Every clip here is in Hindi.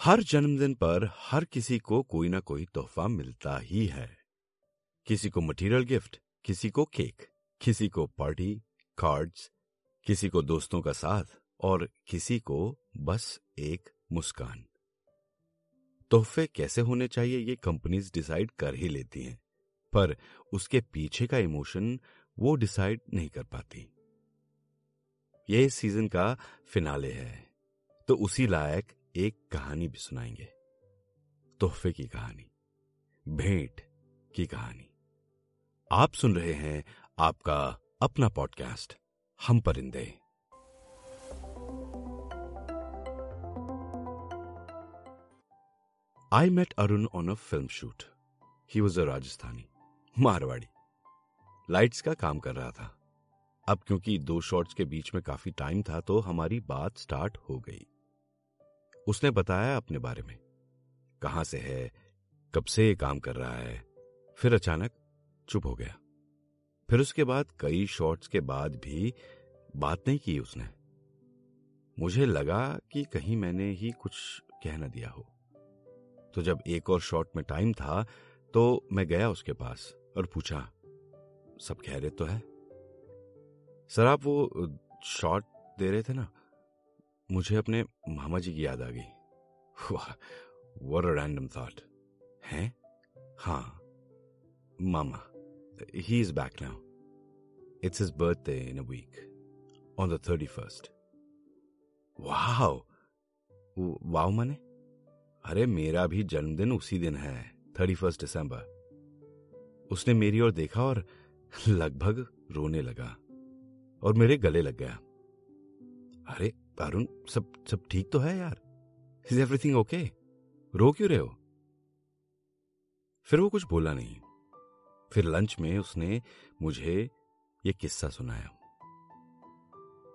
हर जन्मदिन पर हर किसी को कोई ना कोई तोहफा मिलता ही है। किसी को मटेरियल गिफ्ट किसी को केक किसी को पार्टी कार्ड्स किसी को दोस्तों का साथ और किसी को बस एक मुस्कान। तोहफे कैसे होने चाहिए ये कंपनीज़ डिसाइड कर ही लेती हैं, पर उसके पीछे का इमोशन वो डिसाइड नहीं कर पाती। ये इस सीज़न का फिनाले है तो उसी लायक एक कहानी भी सुनाएँगे। तोहफे की कहानी, भेंट की कहानी। आप सुन रहे हैं आपका अपना पॉडकास्ट, हम परिंदे। I met Arun on a film shoot he was a Rajasthani Marwari lights का काम कर रहा था। अब क्योंकि दो शॉट्स के बीच में काफ़ी टाइम था तो हमारी बात स्टार्ट हो गई। उसने बताया अपने बारे में। कहाँ से है, कब से ये काम कर रहा है, फिर अचानक चुप हो गया। फिर उसके बाद कई शॉट्स के बाद भी बात नहीं की उसने। मुझे लगा कि कहीं मैंने ही कुछ कह न दिया हो। तो जब एक और शॉट में टाइम था तो मैं गया उसके पास और पूछा, सब रहे तो है? सर, आप वो शॉट दे रहे थे ना? मुझे अपने मामा जी की याद आ गई। अ रैंडम थॉट है? हाँ। मामा he is back now it's his birthday in a week on the thirty first वाह वाह मने? अरे, मेरा भी जन्मदिन उसी दिन है थर्टी फ़र्स्ट दिसंबर उसने मेरी ओर देखा और लगभग रोने लगा और मेरे गले लग गया। अरे अरुण सब सब ठीक तो है यार इज़ एवरीथिंग ओके रो क्यों रहे हो फिर वो कुछ बोला नहीं फिर लंच में उसने मुझे ये किस्सा सुनाया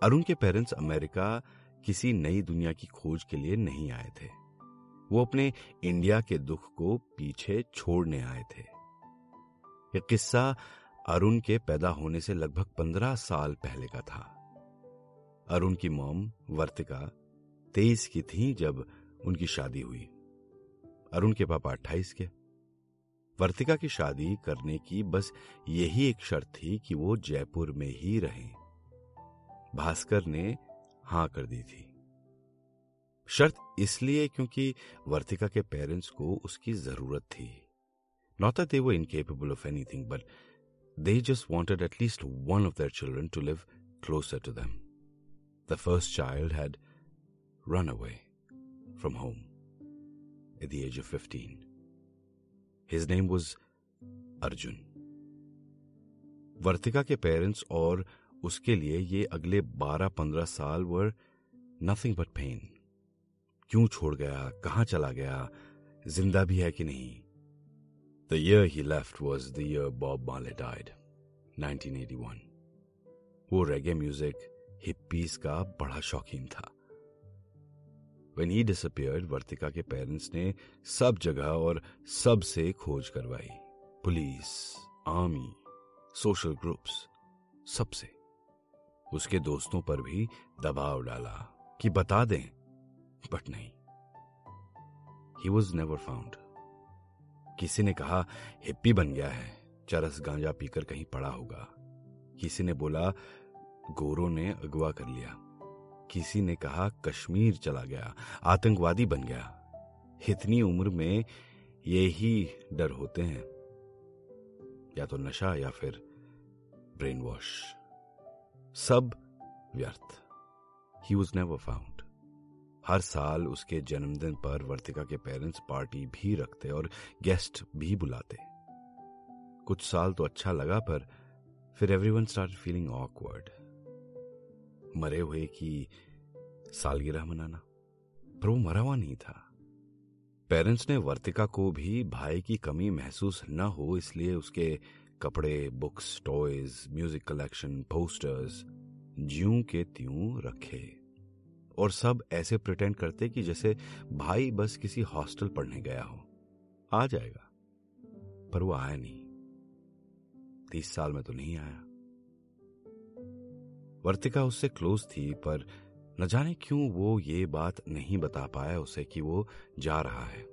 अरुण के पेरेंट्स अमेरिका किसी नई दुनिया की खोज के लिए नहीं आए थे वो अपने इंडिया के दुख को पीछे छोड़ने आए थे यह किस्सा अरुण के पैदा होने से लगभग पंद्रह साल पहले का था अरुण की मॉम वर्तिका तेईस की थी जब उनकी शादी हुई अरुण के पापा अट्ठाईस के। वर्तिका की शादी करने की बस यही एक शर्त थी कि वो जयपुर में ही रहें। भास्कर ने हाँ कर दी थी। शर्त इसलिए क्योंकि वर्तिका के पेरेंट्स को उसकी ज़रूरत थी। Not they were incapable of anything, but they just wanted at least one of their children to live closer to them. The first child had run away from home at the age of 15. His name was Arjun. Vartika के पेरेंट्स और उसके लिए ये अगले 12-15 साल वर नथिंग बट पेन क्यों छोड़ गया? कहाँ चला गया? ज़िंदा भी है कि नहीं? The year he left was the year Bob Marley died 1981 वो रेगे म्यूज़िक हिप्पीज का बड़ा शौकीन था। वेन ही डिसअपियर्ड वर्तिका के पेरेंट्स ने सब जगह और सबसे खोज करवाई। पुलिस आर्मी सोशल ग्रुप्स सबसे उसके दोस्तों पर भी दबाव डाला कि बता दें बट नहीं। ही वॉज़ नेवर फाउंड किसी ने कहा, हिप्पी बन गया है, चरस गांजा पीकर कहीं पड़ा होगा। किसी ने बोला गोरों ने अगवा कर लिया। किसी ने कहा, कश्मीर चला गया, आतंकवादी बन गया। इतनी उम्र में ये ही डर होते हैं। या तो नशा या फिर ब्रेन वॉश सब व्यर्थ। ही वॉज़ नेवर फाउंड हर साल उसके जन्मदिन पर वर्तिका के पेरेंट्स पार्टी भी रखते और गेस्ट भी बुलाते। कुछ साल तो अच्छा लगा, पर फिर एवरीवन स्टार्ट फीलिंग ऑकवर्ड मरे हुए की सालगिरह मनाना। पर वो मरा हुआ नहीं था। पेरेंट्स ने वर्तिका को भी भाई की कमी महसूस न हो, इसलिए उसके कपड़े, books, toys, music collection, posters, ज्यों के त्यों रखे। और सब ऐसे प्रिटेंड करते कि जैसे भाई बस किसी हॉस्टल पढ़ने गया हो। आ जाएगा। पर वो आया नहीं। तीस साल में तो नहीं आया। वर्तिका उससे क्लोज थी, पर न जाने क्यों वो ये बात नहीं बता पाया उसे कि वो जा रहा है।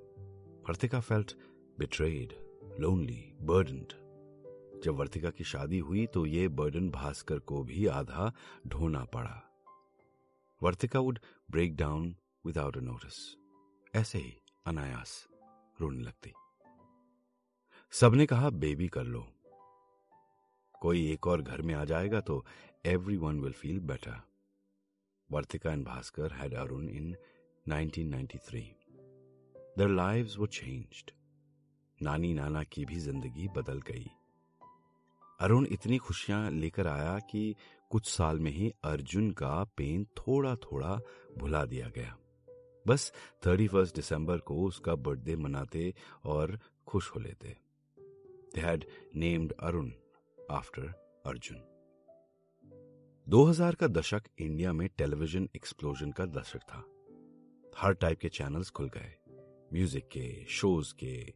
Vartika felt betrayed lonely burdened जब वर्तिका की शादी हुई तो ये बर्डन भास्कर को भी आधा ढोना पड़ा। Vartika would break down without a notice ऐसे ही अनायास रोने लगती। सबने कहा, बेबी कर लो। कोई एक और घर में आ जाएगा तो one will feel better Vartika and Bhaskar had Arun in 1993 Their lives were changed. नानी नाना की भी ज़िंदगी बदल गई अरुण इतनी खुशियाँ लेकर आया कि कुछ साल में ही अर्जुन का पेन थोड़ा थोड़ा भुला दिया गया बस थर्टी फ़र्स्ट दिसंबर को उसका बर्थडे मनाते और खुश हो लेते had named Arun after Arjun 2000 का दशक इंडिया में टेलीविज़न एक्सप्लोजन का दशक था। हर टाइप के चैनल्स खुल गए। म्यूज़िक के, शोज़ के,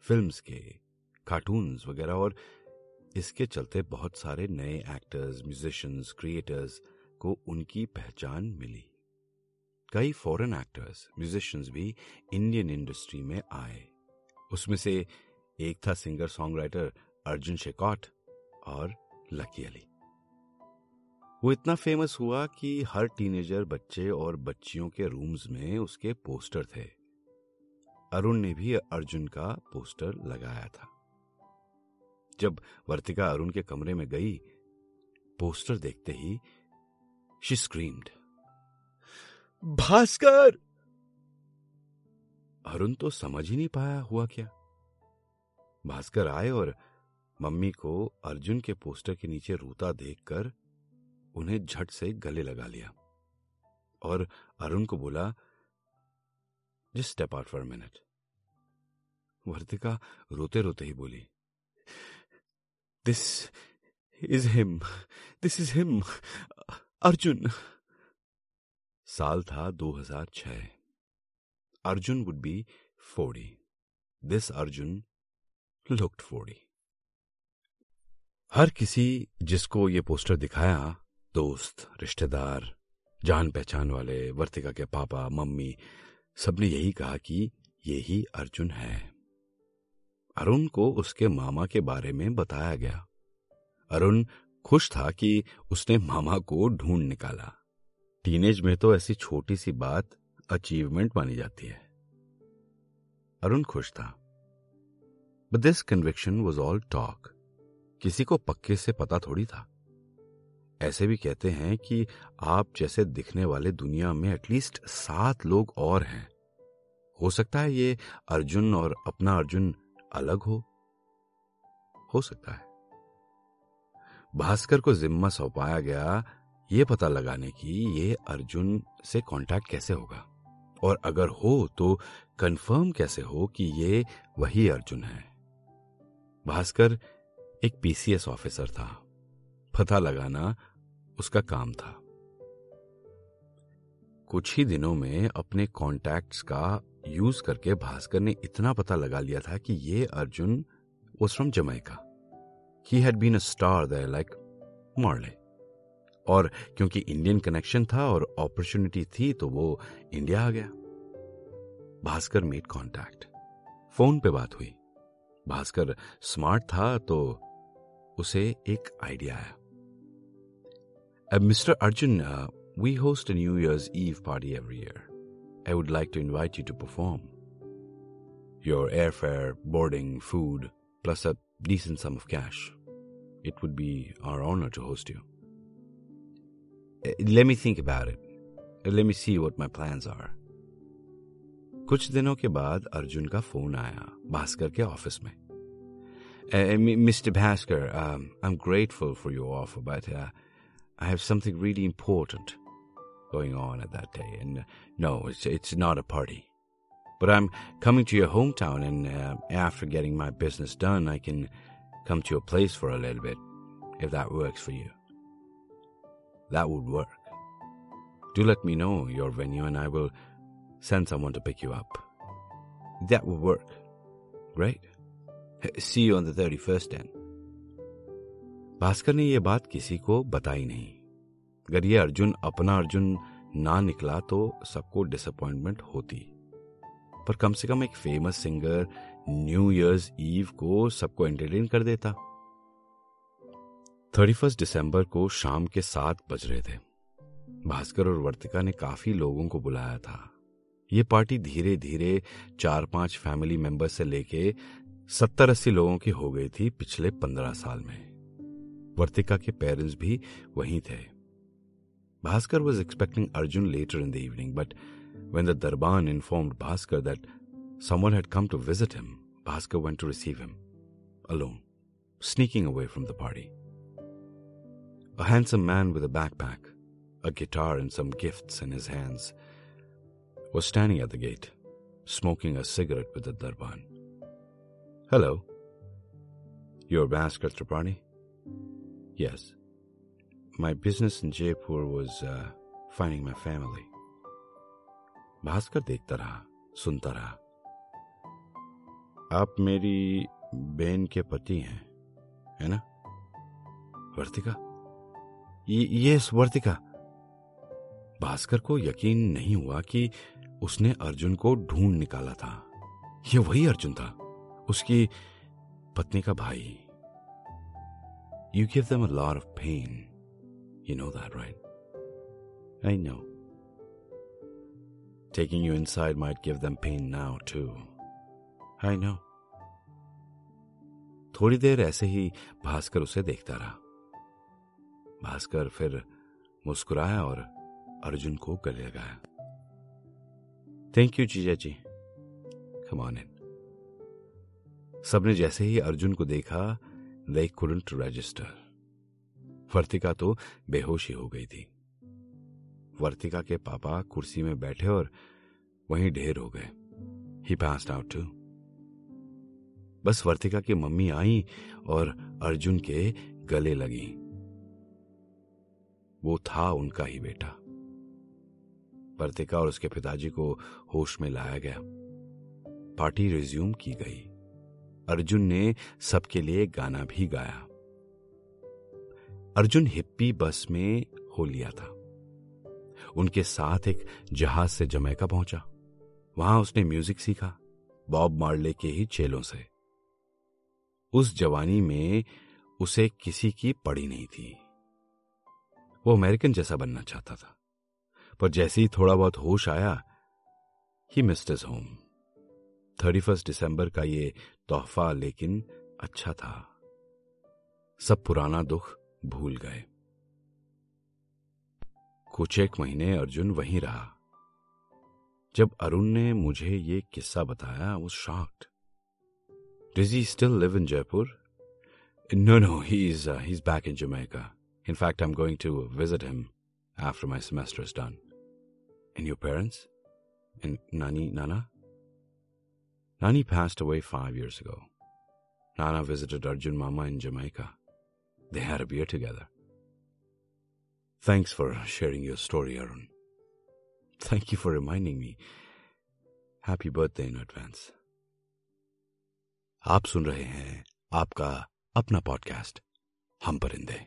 फिल्म्स के, कार्टून्स वगैरह और इसके चलते बहुत सारे नए एक्टर्स, म्यूजिशियंस, क्रिएटर्स को उनकी पहचान मिली। कई फॉरेन एक्टर्स, म्यूजिशियंस भी इंडियन इंडस्ट्री में आए। उसमें से एक था सिंगर सॉन्ग राइटर अर्जुन शेकॉट और लकी अली। वो इतना फ़ेमस हुआ कि हर टीनेजर बच्चे और बच्चियों के रूम्स में उसके पोस्टर थे। अरुण ने भी अर्जुन का पोस्टर लगाया था। जब वर्तिका अरुण के कमरे में गई पोस्टर देखते ही शी स्क्रीम्ड भास्कर! अरुण तो समझ ही नहीं पाया हुआ क्या। भास्कर आए और मम्मी को अर्जुन के पोस्टर के नीचे रोता देखकर उन्हें झट से गले लगा लिया और अरुण को बोला just step out for minute Vartika रोते रोते ही बोली this is him this is him Arjun साल था 2006 Arjun would be forty this Arjun looked forty हर किसी जिसको ये पोस्टर दिखाया दोस्त, रिश्तेदार जान पहचान वाले, वर्तिका के पापा, मम्मी, सबने यही कहा कि ये ही अर्जुन है। अरुण को उसके मामा के बारे में बताया गया। अरुण खुश था कि उसने मामा को ढूंढ निकाला। टीनेज में तो ऐसी छोटी सी बात अचीवमेंट मानी जाती है। अरुण खुश था। But this conviction was all talk किसी को पक्के से पता थोड़ी था। ऐसे भी कहते हैं कि आप जैसे दिखने वाले दुनिया में एटलीस्ट सात लोग और हैं। हो सकता है ये अर्जुन और अपना अर्जुन अलग हो। हो सकता है। भास्कर को जिम्मा सौंपाया गया ये पता लगाने की ये अर्जुन से कांटेक्ट कैसे होगा। और अगर हो तो कंफर्म कैसे हो कि ये वही अर्जुन है। भास्कर एक पीसीएस ऑफिसर था। पता लगाना उसका काम था। कुछ ही दिनों में अपने कॉन्टैक्ट्स का यूज़ करके भास्कर ने इतना पता लगा लिया था कि ये Arjun was from Jamaica he had been a star there like Marley और क्योंकि इंडियन कनेक्शन था और अपॉर्चुनिटी थी तो वो इंडिया आ गया। भास्कर मेड कांटेक्ट फ़ोन पे बात हुई। भास्कर स्मार्ट था तो उसे एक आइडिया आया। Mister Arjun We host a New Year's Eve party every year. I would like to invite you to perform. Your airfare, boarding, food, plus a decent sum of cash. It would be our honor to host you. Uh, let me think about it. Uh, let me see what my plans are. कुछ दिनों के बाद अर्जुन का फोन आया भास्कर के ऑफिस में mister Bhaskar I am grateful for your offer but I have something really important going on at that day. And uh, no, it's, it's not a party. But I'm coming to your hometown, and uh, after getting my business done, I can come to your place for a little bit, if that works for you. That would work. Do let me know your venue, and I will send someone to pick you up. That would work. Great. See you on the 31st then. Bhaskar ने यह बात किसी को बताई नहीं। अगर ये अर्जुन अपना अर्जुन ना निकला तो सबको डिसअपॉइंटमेंट होती। पर कम से कम एक famous singer new year's eve को सबको एंटरटेन कर देता। थर्टी फ़र्स्ट दिसंबर को शाम के सात बज रहे थे। भास्कर और वर्तिका ने काफ़ी लोगों को बुलाया था। ये पार्टी धीरे धीरे चार पाँच फैमिली मेंबर से लेके सत्तर अस्सी लोगों की हो गई थी पिछले पंद्रह साल में। वर्तिका के पेरेंट्स भी वहीं थे Bhaskar was expecting Arjun letter in the evening but when the Darban informed Bhaskar that someone had come to visit him, Bhaskar went to receive him, alone, sneaking away from the party. A handsome man with a backpack, a guitar, and some gifts in his hands was standing at the gate, smoking a cigarette with the Darban. Hello. You're Bhaskar Tripathi? Yes. My business in Jaipur was uh, finding my family. Bhaskar देखता रहा सुनता रहा आप मेरी बहन के पति हैं है ना वर्तिका ये वर्तिका भास्कर को यकीन नहीं हुआ कि उसने अर्जुन को ढूंढ निकाला था ये वही अर्जुन था उसकी पत्नी का भाई you give them a lot of pain you know that right I know Taking you inside might give them pain now, too. I know. थोड़ी देर ऐसे ही भास्कर उसे देखता रहा। भास्कर फिर मुस्कुराया और अर्जुन को गले लगाया। थैंक यू जीजा जी। कमान सबने जैसे ही अर्जुन को देखा दे कुडंट रजिस्टर वर्तिका तो बेहोश ही हो गई थी। वर्तिका के पापा कुर्सी में बैठे और वहीं ढेर हो गए। ही पास्ट आउट टू बस वर्तिका की मम्मी आई और अर्जुन के गले लगी। वो था उनका ही बेटा। वर्तिका और उसके पिताजी को होश में लाया गया। पार्टी रिज्यूम की गई। अर्जुन ने सबके लिए गाना भी गाया। अर्जुन हिप्पी बस में हो लिया था। उनके साथ एक जहाज़ से जमैका पहुँचा। वहाँ उसने म्यूज़िक सीखा, बॉब मार्ले के ही चेलों से। उस जवानी में उसे किसी की पड़ी नहीं थी। वो अमेरिकन जैसा बनना चाहता था। पर जैसे ही थोड़ा बहुत होश आया ही हिज होम थर्टी फ़र्स्ट दिसंबर का ये तोहफा लेकिन अच्छा था। सब पुराना दुख भूल गए। कुछ एक महीने अर्जुन वहीं रहा। जब अरुण ने मुझे ये किस्सा बताया वो shocked does he still live in Jaipur no no he is he back in Jamaica in fact I am going to visit him after my semester done in your parents in नानी नाना Nani passed away five years ago. Nana visited Arjun Mama in Jamaica. They had a beer together. Thanks for sharing your story, Arun. Thank you for reminding me. Happy birthday in advance. आप सुन रहे हैं आपका अपना पॉडकास्ट हम परिंदे